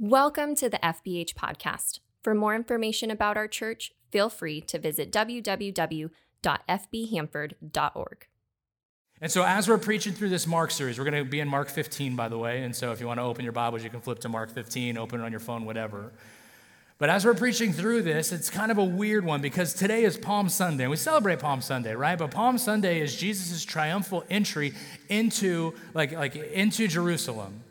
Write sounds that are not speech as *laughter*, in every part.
Welcome to the FBH podcast. For more information about our church, feel free to visit www.fbhamford.org. And so, as we're preaching through this Mark series, we're going to be in Mark 15, by the way. And so, if you want to open your Bibles, you can flip to Mark 15, open it on your phone, whatever. But as we're preaching through this, it's kind of a weird one because today is Palm Sunday. We celebrate Palm Sunday, right? But Palm Sunday is Jesus' triumphal entry into, like, like into Jerusalem.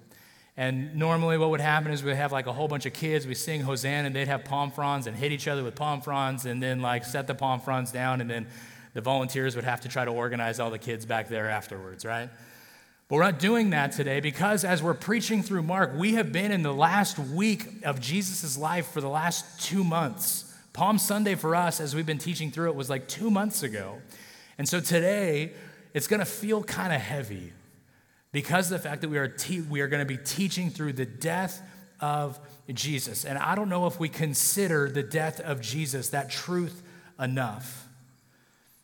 And normally, what would happen is we'd have like a whole bunch of kids, We'd sing Hosanna, and they'd have palm fronds and hit each other with palm fronds, and then like set the palm fronds down, and then the volunteers would have to try to organize all the kids back there afterwards, right? But we're not doing that today because as we're preaching through Mark, we have been in the last week of Jesus' life for the last two months. Palm Sunday for us, as we've been teaching through it, was like two months ago. And so today, it's to feel kind of heavy because of the fact that we are, te- we are going to be teaching through the death of Jesus. And I don't know if we consider the death of Jesus, that truth, enough.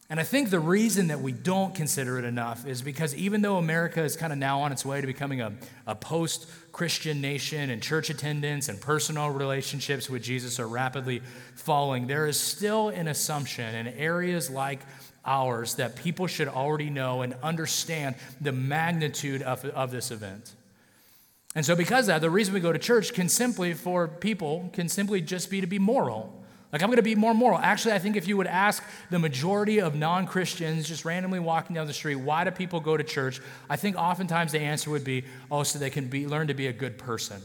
And I think the reason that we don't consider it enough is because even though America is kind of now on its way to becoming a, a post Christian nation and church attendance and personal relationships with Jesus are rapidly falling, there is still an assumption in areas like ours that people should already know and understand the magnitude of, of this event. And so, because that, the reason we go to church can simply, for people, can simply just be to be moral. Like, I'm going to be more moral. Actually, I think if you would ask the majority of non Christians just randomly walking down the street, why do people go to church? I think oftentimes the answer would be, oh, so they can be, learn to be a good person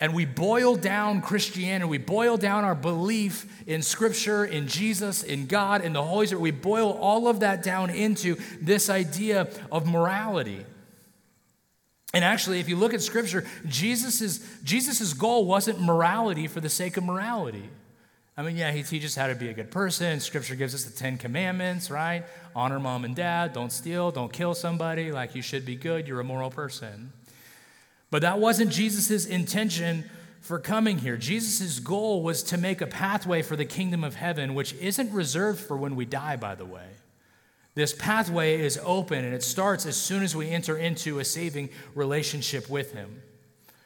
and we boil down Christianity, we boil down our belief in Scripture, in Jesus, in God, in the Holy Spirit, we boil all of that down into this idea of morality. And actually, if you look at Scripture, Jesus' Jesus's goal wasn't morality for the sake of morality. I mean, yeah, he teaches how to be a good person. Scripture gives us the Ten Commandments, right? Honor mom and dad, don't steal, don't kill somebody, like you should be good, you're a moral person. But that wasn't Jesus' intention for coming here. Jesus' goal was to make a pathway for the kingdom of heaven, which isn't reserved for when we die, by the way. This pathway is open and it starts as soon as we enter into a saving relationship with Him.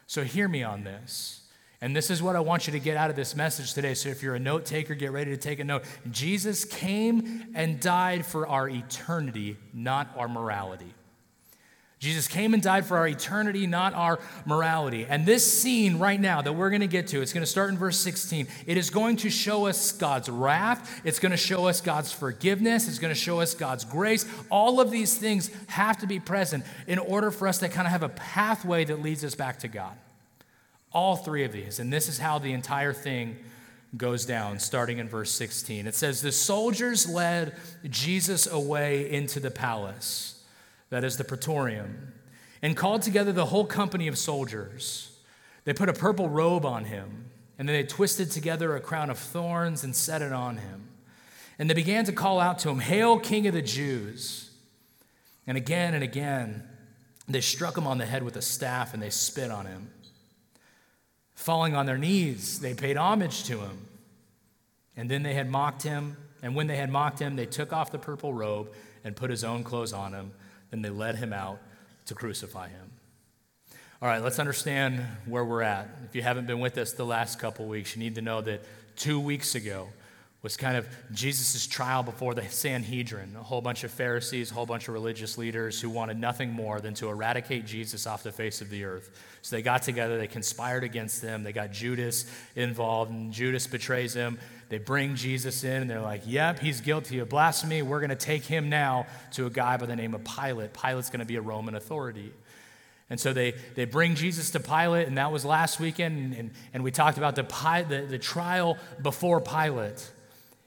So hear me on this. And this is what I want you to get out of this message today. So if you're a note taker, get ready to take a note. Jesus came and died for our eternity, not our morality. Jesus came and died for our eternity, not our morality. And this scene right now that we're going to get to, it's going to start in verse 16. It is going to show us God's wrath. It's going to show us God's forgiveness. It's going to show us God's grace. All of these things have to be present in order for us to kind of have a pathway that leads us back to God. All three of these. And this is how the entire thing goes down, starting in verse 16. It says, The soldiers led Jesus away into the palace that is the praetorium, and called together the whole company of soldiers. They put a purple robe on him, and then they twisted together a crown of thorns and set it on him. And they began to call out to him, Hail, King of the Jews! And again and again, they struck him on the head with a staff and they spit on him. Falling on their knees, they paid homage to him. And then they had mocked him. And when they had mocked him, they took off the purple robe and put his own clothes on him then they led him out to crucify him. All right, let's understand where we're at. If you haven't been with us the last couple weeks, you need to know that two weeks ago was kind of Jesus' trial before the Sanhedrin, a whole bunch of Pharisees, a whole bunch of religious leaders who wanted nothing more than to eradicate Jesus off the face of the earth. So they got together, they conspired against them, they got Judas involved, and Judas betrays him. They bring Jesus in and they're like, yep, he's guilty of blasphemy. We're going to take him now to a guy by the name of Pilate. Pilate's going to be a Roman authority. And so they, they bring Jesus to Pilate, and that was last weekend. And, and, we talked about the, the, the trial before Pilate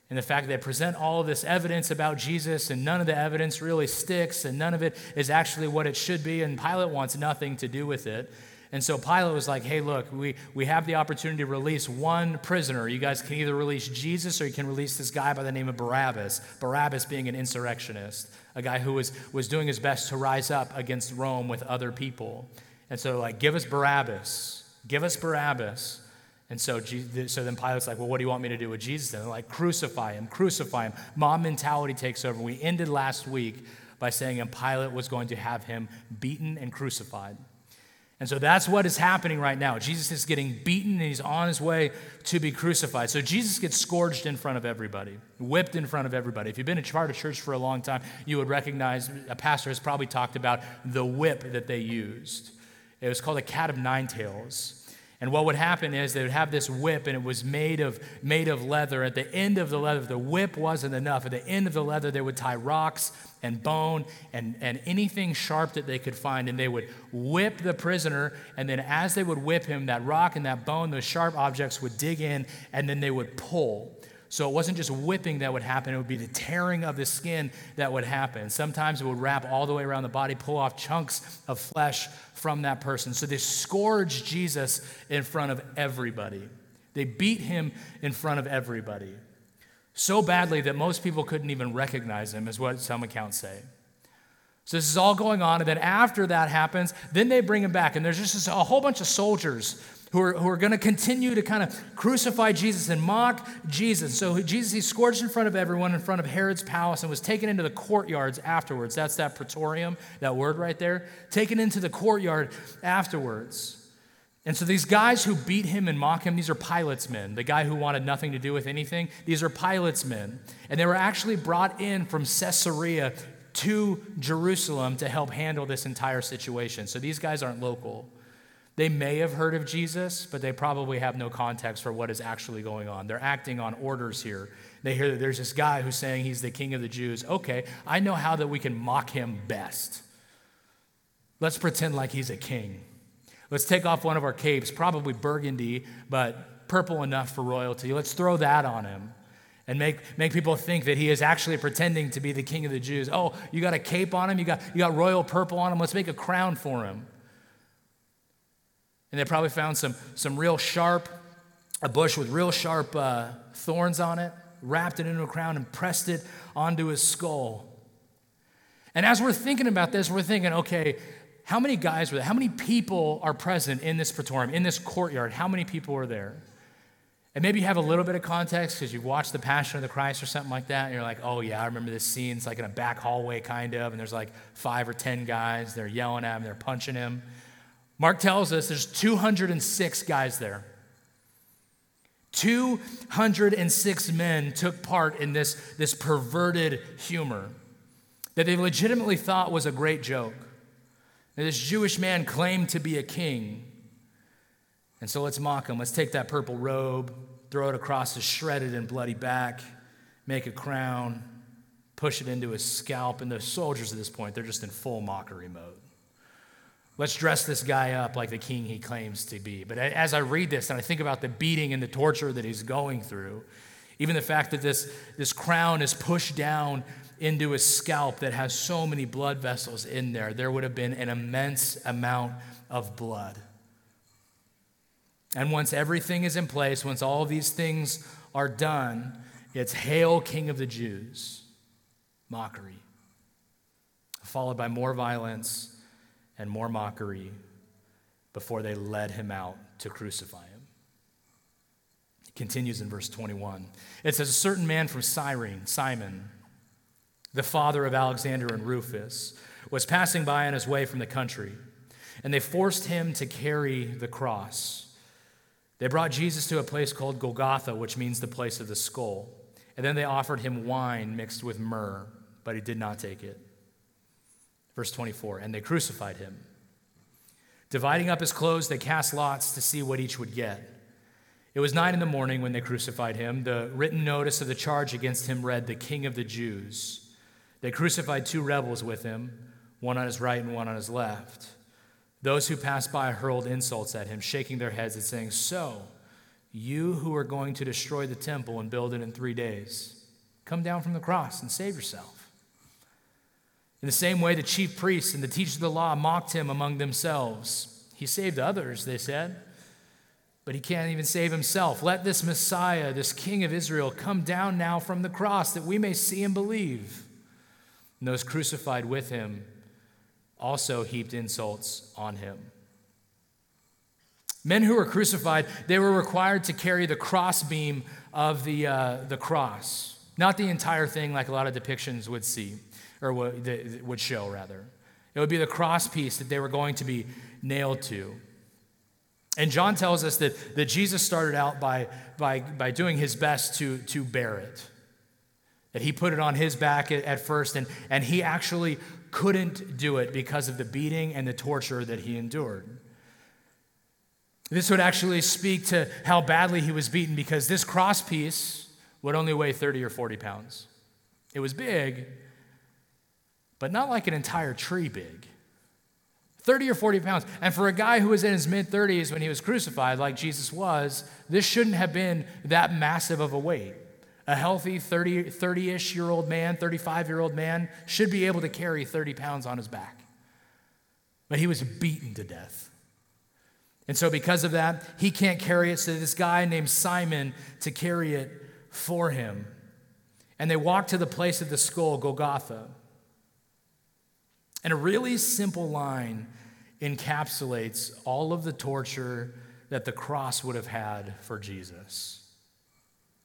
and the fact that they present all of this evidence about Jesus, and none of the evidence really sticks, and none of it is actually what it should be, and Pilate wants nothing to do with it. And so Pilate was like, hey, look, we, we have the opportunity to release one prisoner. You guys can either release Jesus or you can release this guy by the name of Barabbas. Barabbas being an insurrectionist, a guy who was, was doing his best to rise up against Rome with other people. And so, like, give us Barabbas. Give us Barabbas. And so, so then Pilate's like, well, what do you want me to do with Jesus? And they're like, crucify him, crucify him. Mob mentality takes over. We ended last week by saying and Pilate was going to have him beaten and crucified. And so that's what is happening right now. Jesus is getting beaten and he's on his way to be crucified. So Jesus gets scourged in front of everybody, whipped in front of everybody. If you've been a part of church for a long time, you would recognize a pastor has probably talked about the whip that they used. It was called a cat of nine tails. And what would happen is they would have this whip, and it was made of, made of leather. At the end of the leather, the whip wasn't enough. At the end of the leather, they would tie rocks and bone and, and anything sharp that they could find, and they would whip the prisoner. And then, as they would whip him, that rock and that bone, those sharp objects would dig in, and then they would pull. So it wasn't just whipping that would happen, it would be the tearing of the skin that would happen. Sometimes it would wrap all the way around the body, pull off chunks of flesh from that person. So they scourged Jesus in front of everybody. They beat him in front of everybody. So badly that most people couldn't even recognize him, is what some accounts say. So this is all going on, and then after that happens, then they bring him back, and there's just a whole bunch of soldiers who are, who are going to continue to kind of crucify Jesus and mock Jesus. So Jesus, he's scourged in front of everyone, in front of Herod's palace, and was taken into the courtyards afterwards. That's that praetorium, that word right there. Taken into the courtyard afterwards. And so these guys who beat him and mock him, these are Pilate's men. The guy who wanted nothing to do with anything, these are Pilate's men. And they were actually brought in from Caesarea to Jerusalem to help handle this entire situation. So these guys aren't local. They may have heard of Jesus, but they probably have no context for what is actually going on. They're acting on orders here. They hear that there's this guy who's saying he's the king of the Jews. Okay, I know how that we can mock him best. Let's pretend like he's a king. Let's take off one of our capes, probably burgundy, but purple enough for royalty. Let's throw that on him and make, make people think that he is actually pretending to be the king of the Jews. Oh, you got a cape on him? You got, you got royal purple on him? Let's make a crown for him. And they probably found some, some real sharp, a bush with real sharp uh, thorns on it, wrapped it into a crown, and pressed it onto his skull. And as we're thinking about this, we're thinking, okay, how many guys were there? How many people are present in this praetorium, in this courtyard? How many people are there? And maybe you have a little bit of context because you've watched The Passion of the Christ or something like that, and you're like, oh, yeah, I remember this scene. It's like in a back hallway, kind of, and there's like five or 10 guys. They're yelling at him, they're punching him. Mark tells us there's 206 guys there. 206 men took part in this, this perverted humor that they legitimately thought was a great joke. This Jewish man claimed to be a king. And so let's mock him. Let's take that purple robe, throw it across his shredded and bloody back, make a crown, push it into his scalp. And the soldiers at this point, they're just in full mockery mode. Let's dress this guy up like the king he claims to be. But as I read this and I think about the beating and the torture that he's going through, even the fact that this, this crown is pushed down into his scalp that has so many blood vessels in there, there would have been an immense amount of blood. And once everything is in place, once all these things are done, it's Hail, King of the Jews. Mockery. Followed by more violence and more mockery before they led him out to crucify him. It continues in verse 21. It says, A certain man from Cyrene, Simon, the father of Alexander and Rufus, was passing by on his way from the country, and they forced him to carry the cross. They brought Jesus to a place called Golgotha, which means the place of the skull. And then they offered him wine mixed with myrrh, but he did not take it. Verse 24, and they crucified him. Dividing up his clothes, they cast lots to see what each would get. It was nine in the morning when they crucified him. The written notice of the charge against him read, The King of the Jews. They crucified two rebels with him, one on his right and one on his left. Those who passed by hurled insults at him, shaking their heads and saying, So, you who are going to destroy the temple and build it in three days, come down from the cross and save yourself. In the same way, the chief priests and the teachers of the law mocked him among themselves. He saved others, they said, but he can't even save himself. Let this Messiah, this King of Israel, come down now from the cross that we may see and believe. And those crucified with him also heaped insults on him. Men who were crucified, they were required to carry the crossbeam of the, uh, the cross, not the entire thing like a lot of depictions would see or would show rather. It would be the cross piece that they were going to be nailed to. And John tells us that, that Jesus started out by, by, by doing his best to, to bear it. That he put it on his back at, at first, and, and he actually couldn't do it because of the beating and the torture that he endured. This would actually speak to how badly he was beaten because this cross piece would only weigh 30 or 40 pounds. It was big, but not like an entire tree big. 30 or 40 pounds. And for a guy who was in his mid 30s when he was crucified, like Jesus was, this shouldn't have been that massive of a weight. A healthy 30 ish year old man, 35 year old man, should be able to carry 30 pounds on his back. But he was beaten to death. And so, because of that, he can't carry it. So, this guy named Simon to carry it for him. And they walk to the place of the skull, Golgotha. And a really simple line encapsulates all of the torture that the cross would have had for Jesus.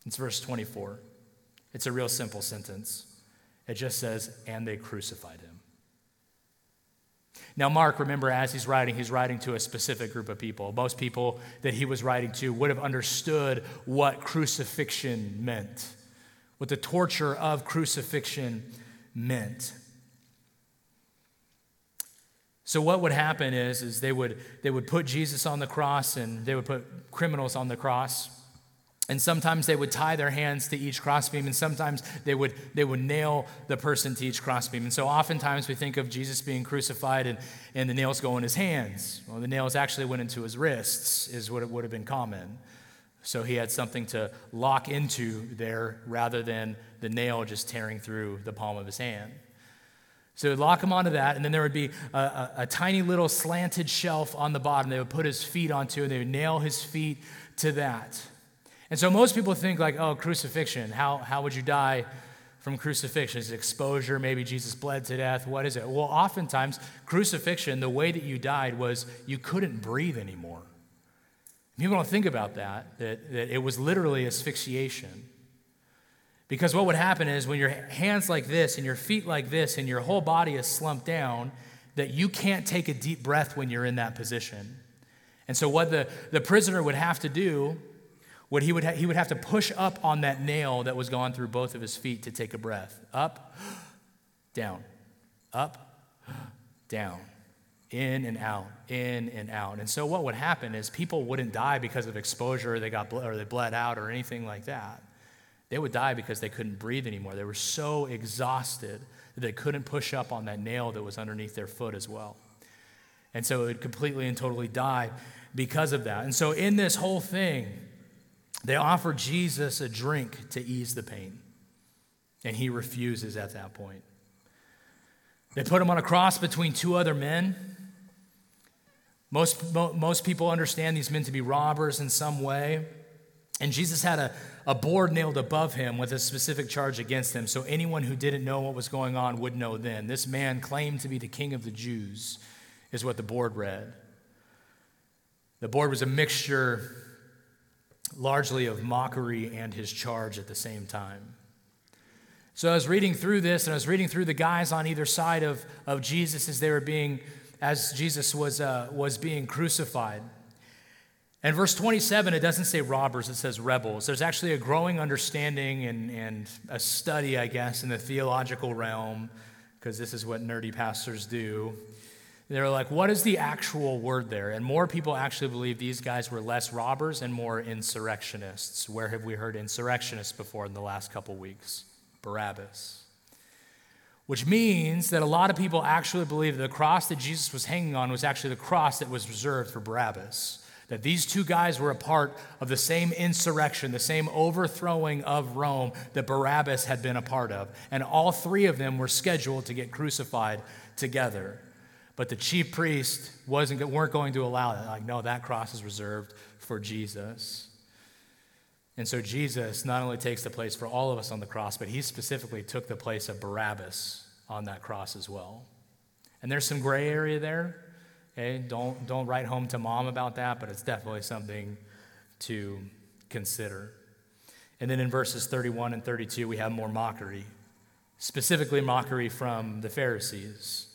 It's verse 24. It's a real simple sentence. It just says, and they crucified him. Now, Mark, remember, as he's writing, he's writing to a specific group of people. Most people that he was writing to would have understood what crucifixion meant, what the torture of crucifixion meant. So what would happen is, is they would they would put Jesus on the cross and they would put criminals on the cross. And sometimes they would tie their hands to each crossbeam, and sometimes they would, they would nail the person to each crossbeam. And so oftentimes we think of Jesus being crucified and, and the nails go in his hands. Well, the nails actually went into his wrists, is what it would have been common. So he had something to lock into there rather than the nail just tearing through the palm of his hand. So would lock him onto that, and then there would be a, a, a, tiny little slanted shelf on the bottom they would put his feet onto, and they would nail his feet to that. And so most people think, like, oh, crucifixion, how, how would you die from crucifixion? Is exposure? Maybe Jesus bled to death? What is it? Well, oftentimes, crucifixion, the way that you died was you couldn't breathe anymore. People don't think about that, that, that it was literally asphyxiation. Because what would happen is when your hands like this and your feet like this and your whole body is slumped down, that you can't take a deep breath when you're in that position. And so, what the, the prisoner would have to do, what he would, ha- he would have to push up on that nail that was gone through both of his feet to take a breath. Up, *gasps* down, up, *gasps* down, in and out, in and out. And so, what would happen is people wouldn't die because of exposure or they, got or they bled out or anything like that. They would die because they couldn't breathe anymore. They were so exhausted that they couldn't push up on that nail that was underneath their foot as well. And so it would completely and totally die because of that. And so in this whole thing, they offer Jesus a drink to ease the pain. And he refuses at that point. They put him on a cross between two other men. Most, most people understand these men to be robbers in some way. And Jesus had a, a board nailed above him with a specific charge against him, so anyone who didn't know what was going on would know then. This man claimed to be the king of the Jews, is what the board read. The board was a mixture largely of mockery and his charge at the same time. So I was reading through this, and I was reading through the guys on either side of, of Jesus as they were being, as Jesus was, uh, was being crucified. And verse 27, it doesn't say robbers, it says rebels. There's actually a growing understanding and, and a study, I guess, in the theological realm, because this is what nerdy pastors do. They're like, what is the actual word there? And more people actually believe these guys were less robbers and more insurrectionists. Where have we heard insurrectionists before in the last couple weeks? Barabbas. Which means that a lot of people actually believe the cross that Jesus was hanging on was actually the cross that was reserved for Barabbas that these two guys were a part of the same insurrection, the same overthrowing of Rome that Barabbas had been a part of. And all three of them were scheduled to get crucified together. But the chief priest wasn't, weren't going to allow that. Like, no, that cross is reserved for Jesus. And so Jesus not only takes the place for all of us on the cross, but he specifically took the place of Barabbas on that cross as well. And there's some gray area there. Okay, don't, don't write home to mom about that, but it's definitely something to consider. And then in verses 31 and 32, we have more mockery, specifically mockery from the Pharisees.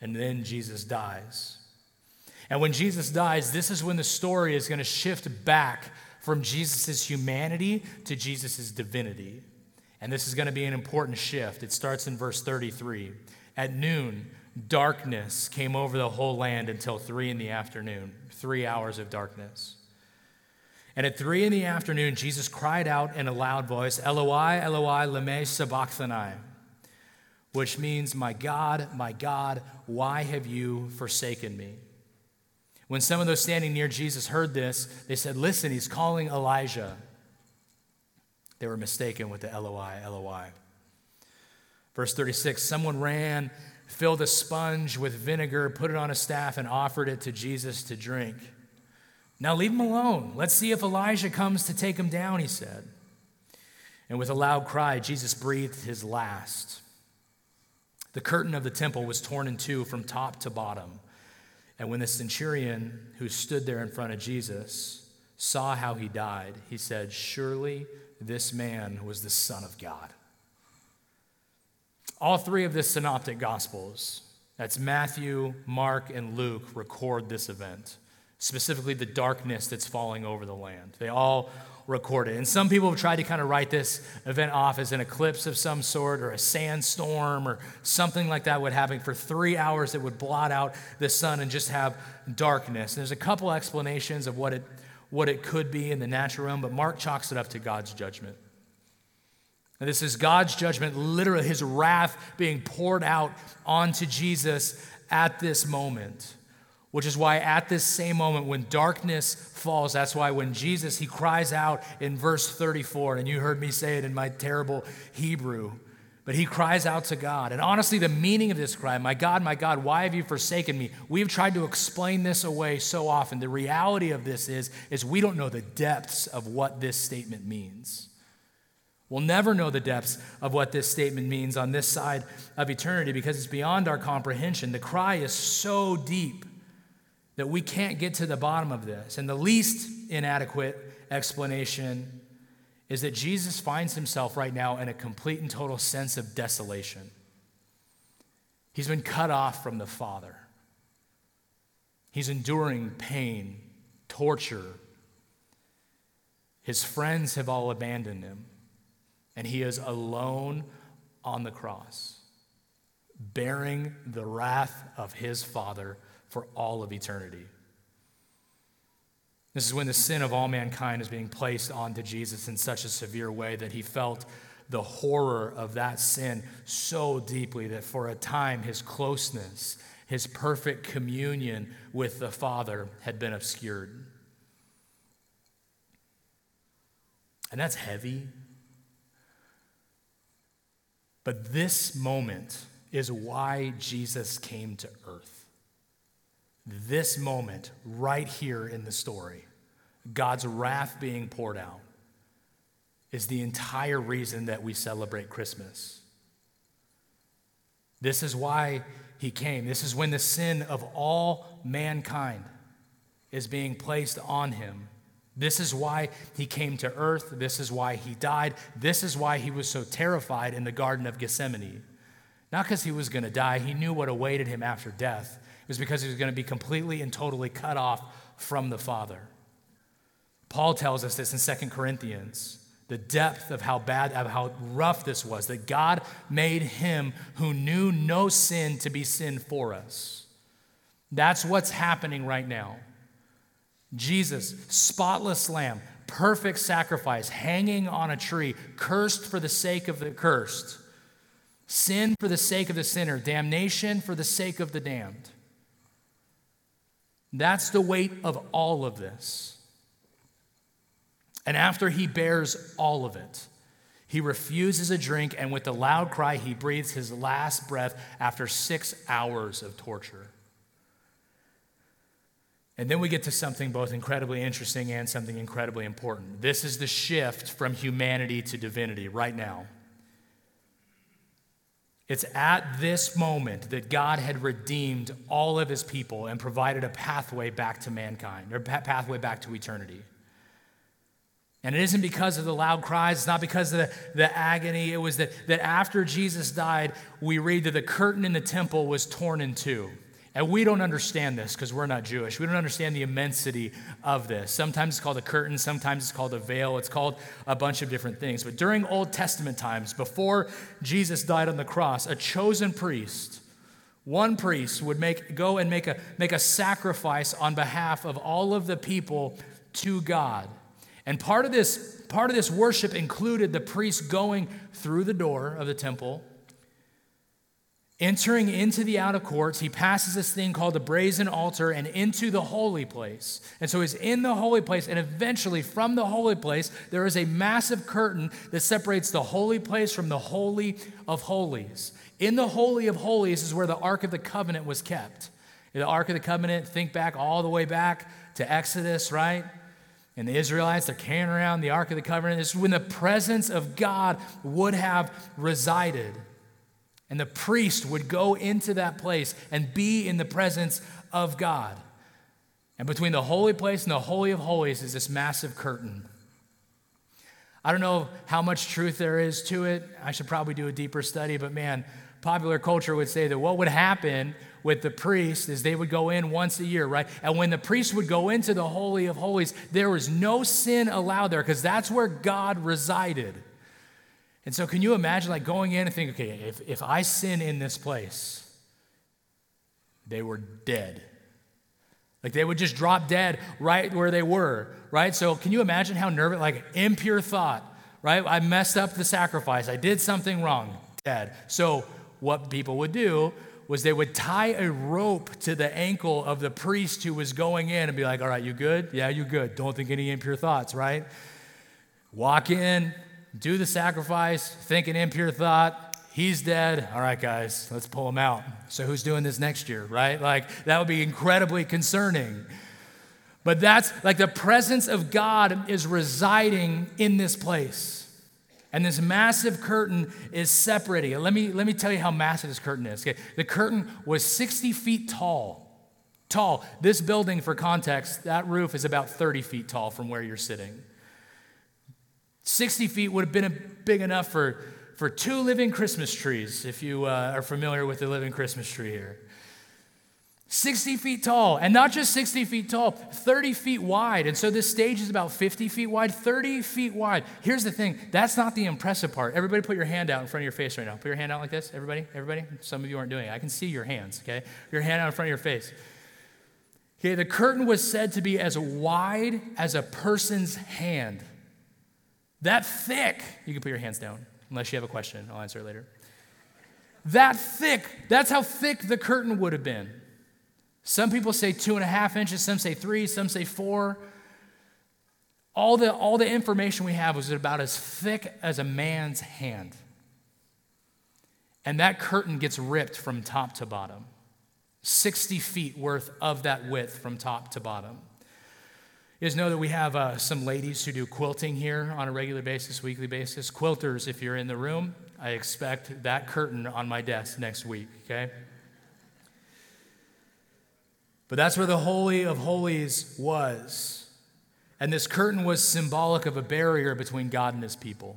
And then Jesus dies. And when Jesus dies, this is when the story is going to shift back from Jesus' humanity to Jesus' divinity. And this is going to be an important shift. It starts in verse 33. At noon, darkness came over the whole land until three in the afternoon, three hours of darkness. And at three in the afternoon, Jesus cried out in a loud voice, Eloi, Eloi, lema sabachthani, which means, My God, my God, why have you forsaken me? When some of those standing near Jesus heard this, they said, Listen, he's calling Elijah. They were mistaken with the Eloi, Eloi. Verse 36 Someone ran, filled a sponge with vinegar, put it on a staff, and offered it to Jesus to drink. Now leave him alone. Let's see if Elijah comes to take him down, he said. And with a loud cry, Jesus breathed his last. The curtain of the temple was torn in two from top to bottom. And when the centurion who stood there in front of Jesus saw how he died, he said, Surely this man was the Son of God. All three of the synoptic gospels, that's Matthew, Mark, and Luke, record this event, specifically the darkness that's falling over the land. They all record it. And some people have tried to kind of write this event off as an eclipse of some sort or a sandstorm or something like that would happen for three hours that would blot out the sun and just have darkness. And there's a couple explanations of what it, what it could be in the natural realm, but Mark chalks it up to God's judgment. And this is God's judgment, literally his wrath being poured out onto Jesus at this moment which is why at this same moment when darkness falls that's why when jesus he cries out in verse 34 and you heard me say it in my terrible hebrew but he cries out to god. And honestly the meaning of this cry my god my god why have you forsaken me? We've tried to explain this away so often. The reality of this is is we don't know the depths of what this statement means We'll never know the depths of what this statement means on this side of eternity because it's beyond our comprehension. The cry is so deep that we can't get to the bottom of this. And the least inadequate explanation is that Jesus finds himself right now in a complete and total sense of desolation. He's been cut off from the Father. He's enduring pain, torture. His friends have all abandoned him, and he is alone on the cross, bearing the wrath of his Father for all of eternity. This is when the sin of all mankind is being placed onto Jesus in such a severe way that he felt the horror of that sin so deeply that for a time his closeness, his perfect communion with the Father had been obscured. And that's heavy. But this moment is why Jesus came to earth. This moment, right here in the story, God's wrath being poured out, is the entire reason that we celebrate Christmas. This is why he came. This is when the sin of all mankind is being placed on him. This is why he came to earth. This is why he died. This is why he was so terrified in the Garden of Gethsemane. Not because he was going to die, he knew what awaited him after death It was because he was going to be completely and totally cut off from the Father. Paul tells us this in 2 Corinthians the depth of how bad, of how rough this was, that God made him who knew no sin to be sin for us. That's what's happening right now. Jesus, spotless lamb, perfect sacrifice, hanging on a tree, cursed for the sake of the cursed, sin for the sake of the sinner, damnation for the sake of the damned. That's the weight of all of this. And after he bears all of it, he refuses a drink, and with a loud cry, he breathes his last breath after six hours of torture. And then we get to something both incredibly interesting and something incredibly important. This is the shift from humanity to divinity right now. It's at this moment that God had redeemed all of his people and provided a pathway back to mankind, or pathway back to eternity. And it isn't because of the loud cries, it's not because of the, the agony. It was that, that after Jesus died, we read that the curtain in the temple was torn in two. And we don't understand this because we're not Jewish. We don't understand the immensity of this. Sometimes it's called a curtain, sometimes it's called a veil, it's called a bunch of different things. But during Old Testament times, before Jesus died on the cross, a chosen priest, one priest would make, go and make a, make a sacrifice on behalf of all of the people to God. And part of this, part of this worship included the priest going through the door of the temple, entering into the outer courts. He passes this thing called the brazen altar and into the holy place. And so he's in the holy place, and eventually from the holy place, there is a massive curtain that separates the holy place from the holy of holies. In the holy of holies is where the Ark of the Covenant was kept. The Ark of the Covenant, think back all the way back to Exodus, right? And the Israelites, they're carrying around the Ark of the Covenant. This is when the presence of God would have resided. And the priest would go into that place and be in the presence of God. And between the holy place and the Holy of Holies is this massive curtain. I don't know how much truth there is to it. I should probably do a deeper study, but man, popular culture would say that what would happen with the priest is they would go in once a year, right? And when the priest would go into the Holy of Holies, there was no sin allowed there because that's where God resided. And so, can you imagine like going in and think, okay, if, if I sin in this place, they were dead. Like they would just drop dead right where they were, right? So, can you imagine how nervous, like impure thought, right? I messed up the sacrifice, I did something wrong, dead. So, what people would do was they would tie a rope to the ankle of the priest who was going in and be like, All right, you good? Yeah, you good. Don't think any impure thoughts, right? Walk in, do the sacrifice, think an impure thought. He's dead. All right, guys, let's pull him out. So, who's doing this next year, right? Like, that would be incredibly concerning. But that's like the presence of God is residing in this place. And this massive curtain is separating. Let me, let me tell you how massive this curtain is. Okay? The curtain was 60 feet tall. Tall. This building, for context, that roof is about 30 feet tall from where you're sitting. 60 feet would have been big enough for, for two living Christmas trees, if you uh, are familiar with the living Christmas tree here. 60 feet tall, and not just 60 feet tall, 30 feet wide. And so this stage is about 50 feet wide, 30 feet wide. Here's the thing that's not the impressive part. Everybody put your hand out in front of your face right now. Put your hand out like this, everybody, everybody. Some of you aren't doing it. I can see your hands, okay? Your hand out in front of your face. Okay, the curtain was said to be as wide as a person's hand. That thick. You can put your hands down, unless you have a question. I'll answer it later. That thick, that's how thick the curtain would have been. Some people say two and a half inches, some say three, some say four. All the, all the information we have was about as thick as a man's hand. And that curtain gets ripped from top to bottom 60 feet worth of that width from top to bottom. You guys know that we have uh, some ladies who do quilting here on a regular basis, weekly basis. Quilters, if you're in the room, I expect that curtain on my desk next week, okay? But that's where the Holy of Holies was. And this curtain was symbolic of a barrier between God and his people.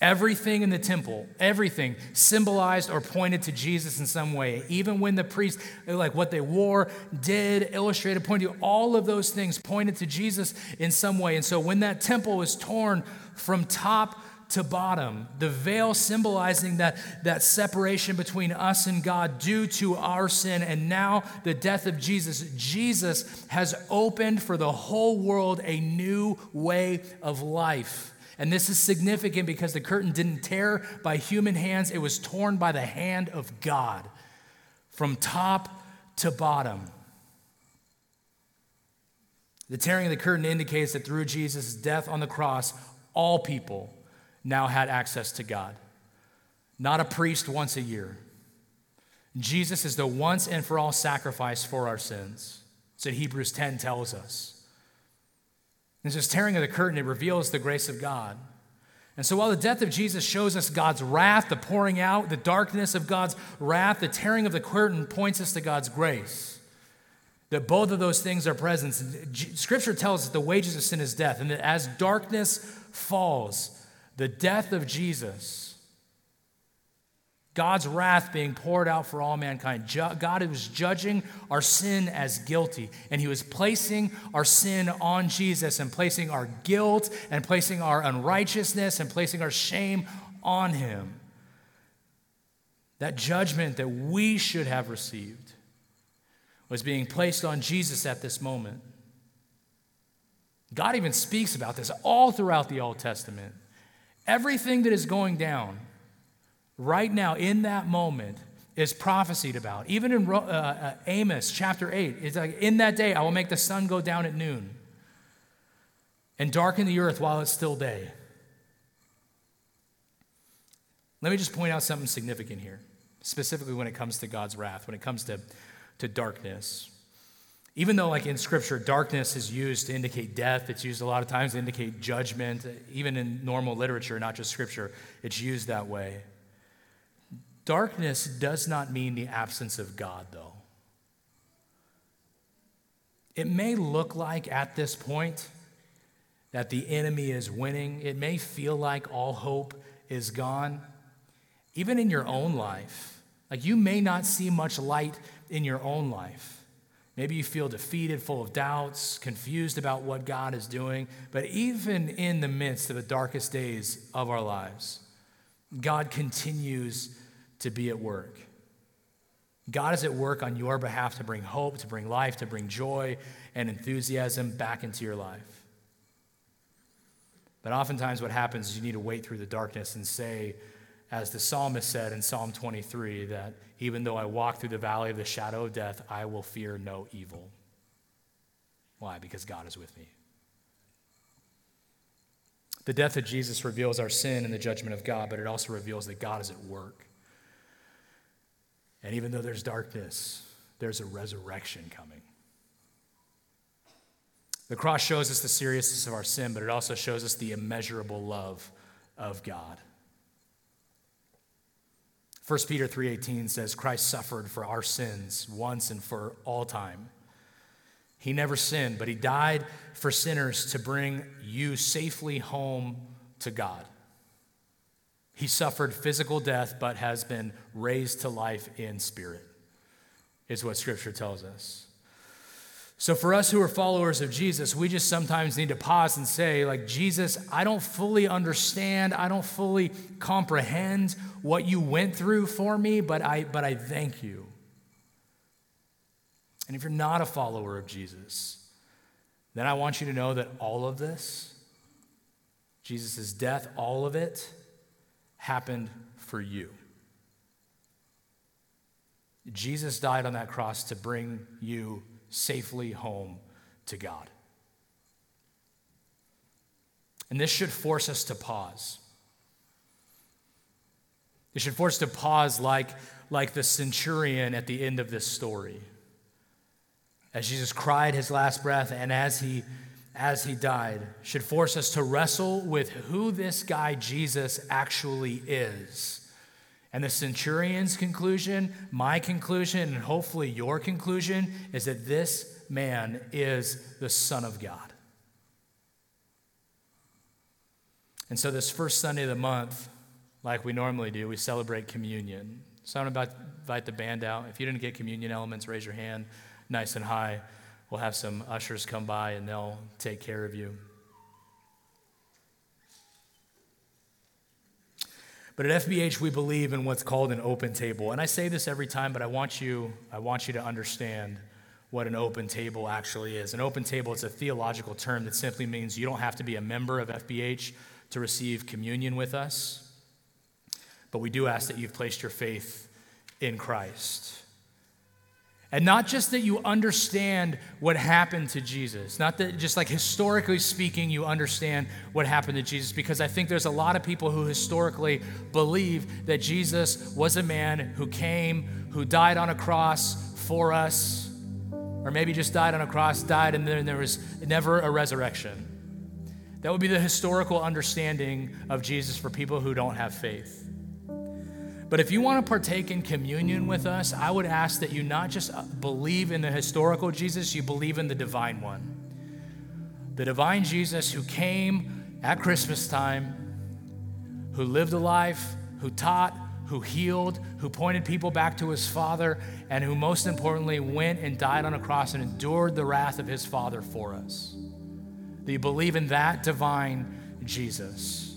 Everything in the temple, everything symbolized or pointed to Jesus in some way. Even when the priests, like what they wore, did, illustrated, pointed to, all of those things pointed to Jesus in some way. And so when that temple was torn from top to bottom, the veil symbolizing that, that separation between us and God due to our sin, and now the death of Jesus. Jesus has opened for the whole world a new way of life. And this is significant because the curtain didn't tear by human hands, it was torn by the hand of God from top to bottom. The tearing of the curtain indicates that through Jesus' death on the cross, all people now had access to God. Not a priest once a year. Jesus is the once and for all sacrifice for our sins. What Hebrews 10 tells us. This is tearing of the curtain, it reveals the grace of God. And so while the death of Jesus shows us God's wrath, the pouring out, the darkness of God's wrath, the tearing of the curtain points us to God's grace. that both of those things are present. Scripture tells us the wages of sin is death, and that as darkness falls, the death of Jesus, God's wrath being poured out for all mankind. God was judging our sin as guilty, and He was placing our sin on Jesus and placing our guilt and placing our unrighteousness and placing our shame on Him. That judgment that we should have received was being placed on Jesus at this moment. God even speaks about this all throughout the Old Testament. Everything that is going down right now in that moment is prophesied about. Even in uh, uh, Amos chapter 8, it's like, In that day I will make the sun go down at noon and darken the earth while it's still day. Let me just point out something significant here, specifically when it comes to God's wrath, when it comes to, to darkness. Even though, like in scripture, darkness is used to indicate death, it's used a lot of times to indicate judgment, even in normal literature, not just scripture, it's used that way. Darkness does not mean the absence of God, though. It may look like at this point that the enemy is winning. It may feel like all hope is gone. Even in your own life, like you may not see much light in your own life. Maybe you feel defeated, full of doubts, confused about what God is doing. But even in the midst of the darkest days of our lives, God continues to be at work. God is at work on your behalf to bring hope, to bring life, to bring joy and enthusiasm back into your life. But oftentimes, what happens is you need to wait through the darkness and say, as the psalmist said in Psalm 23, that even though I walk through the valley of the shadow of death, I will fear no evil. Why? Because God is with me. The death of Jesus reveals our sin and the judgment of God, but it also reveals that God is at work. And even though there's darkness, there's a resurrection coming. The cross shows us the seriousness of our sin, but it also shows us the immeasurable love of God. 1 Peter 3:18 says Christ suffered for our sins once and for all time. He never sinned, but he died for sinners to bring you safely home to God. He suffered physical death, but has been raised to life in spirit, is what Scripture tells us. So, for us who are followers of Jesus, we just sometimes need to pause and say, like, Jesus, I don't fully understand, I don't fully comprehend what you went through for me, but I, but I thank you. And if you're not a follower of Jesus, then I want you to know that all of this, Jesus' death, all of it, happened for you. Jesus died on that cross to bring you safely home to God. And this should force us to pause. It should force us to pause like, like the centurion at the end of this story. As Jesus cried his last breath, and as he as he died should force us to wrestle with who this guy Jesus actually is. And the centurion's conclusion, my conclusion, and hopefully your conclusion is that this man is the Son of God. And so, this first Sunday of the month, like we normally do, we celebrate communion. So, I'm about to invite the band out. If you didn't get communion elements, raise your hand nice and high. We'll have some ushers come by and they'll take care of you. But at FBH, we believe in what's called an open table. And I say this every time, but I want you, I want you to understand what an open table actually is. An open table is a theological term that simply means you don't have to be a member of FBH to receive communion with us. But we do ask that you've placed your faith in Christ. And not just that you understand what happened to Jesus, not that just like historically speaking, you understand what happened to Jesus, because I think there's a lot of people who historically believe that Jesus was a man who came, who died on a cross for us, or maybe just died on a cross, died, and then there was never a resurrection. That would be the historical understanding of Jesus for people who don't have faith. But if you want to partake in communion with us, I would ask that you not just uh, believe in the historical Jesus, you believe in the divine one. The divine Jesus who came at Christmas time, who lived a life, who taught, who healed, who pointed people back to his Father, and who most importantly went and died on a cross and endured the wrath of his Father for us. Do you believe in that divine Jesus?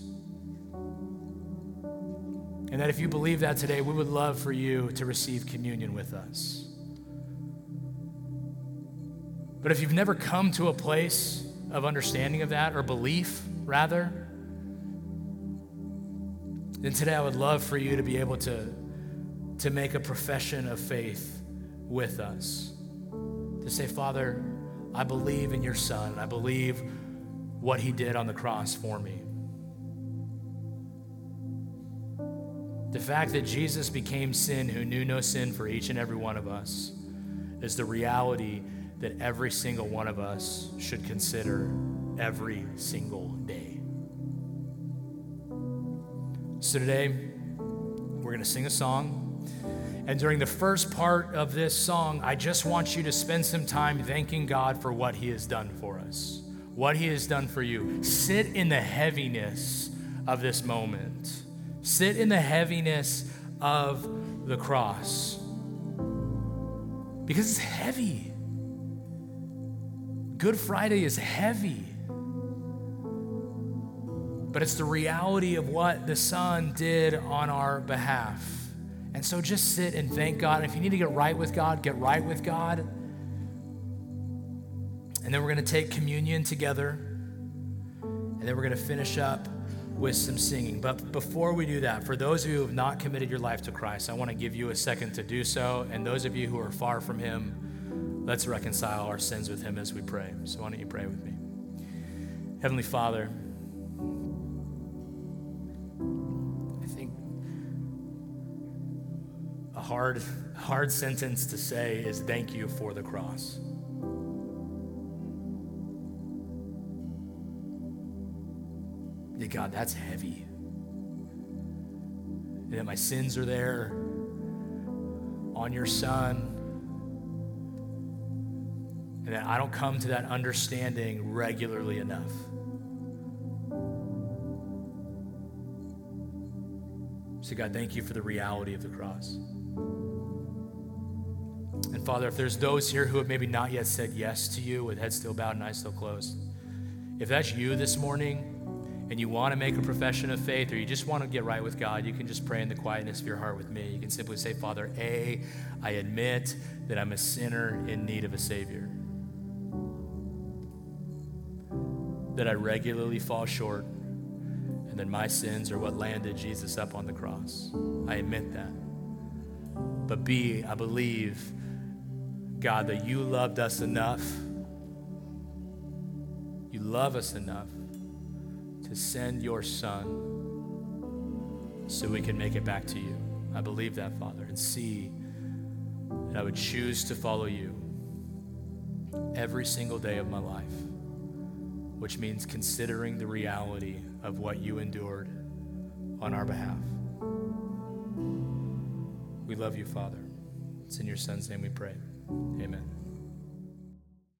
And that if you believe that today, we would love for you to receive communion with us. But if you've never come to a place of understanding of that, or belief, rather, then today I would love for you to be able to, to make a profession of faith with us. To say, Father, I believe in your Son. I believe what he did on the cross for me. The fact that Jesus became sin who knew no sin for each and every one of us is the reality that every single one of us should consider every single day. So today, we're going to sing a song. And during the first part of this song, I just want you to spend some time thanking God for what He has done for us, what He has done for you. Sit in the heaviness of this moment. Sit in the heaviness of the cross. Because it's heavy. Good Friday is heavy. But it's the reality of what the Son did on our behalf. And so just sit and thank God. And if you need to get right with God, get right with God. And then we're going to take communion together. And then we're going to finish up with some singing. But before we do that, for those of you who have not committed your life to Christ, I want to give you a second to do so. And those of you who are far from Him, let's reconcile our sins with Him as we pray. So why don't you pray with me? Heavenly Father, I think a hard, hard sentence to say is thank you for the cross. God, that's heavy. And that my sins are there on your Son. And that I don't come to that understanding regularly enough. So, God, thank you for the reality of the cross. And Father, if there's those here who have maybe not yet said yes to you with head still bowed and eyes still closed, if that's you this morning, and you want to make a profession of faith or you just want to get right with God, you can just pray in the quietness of your heart with me. You can simply say, Father, A, I admit that I'm a sinner in need of a Savior, that I regularly fall short, and that my sins are what landed Jesus up on the cross. I admit that. But B, I believe, God, that you loved us enough. You love us enough to send your son so we can make it back to you. I believe that, Father, and see that I would choose to follow you every single day of my life, which means considering the reality of what you endured on our behalf. We love you, Father. It's in your son's name we pray. Amen.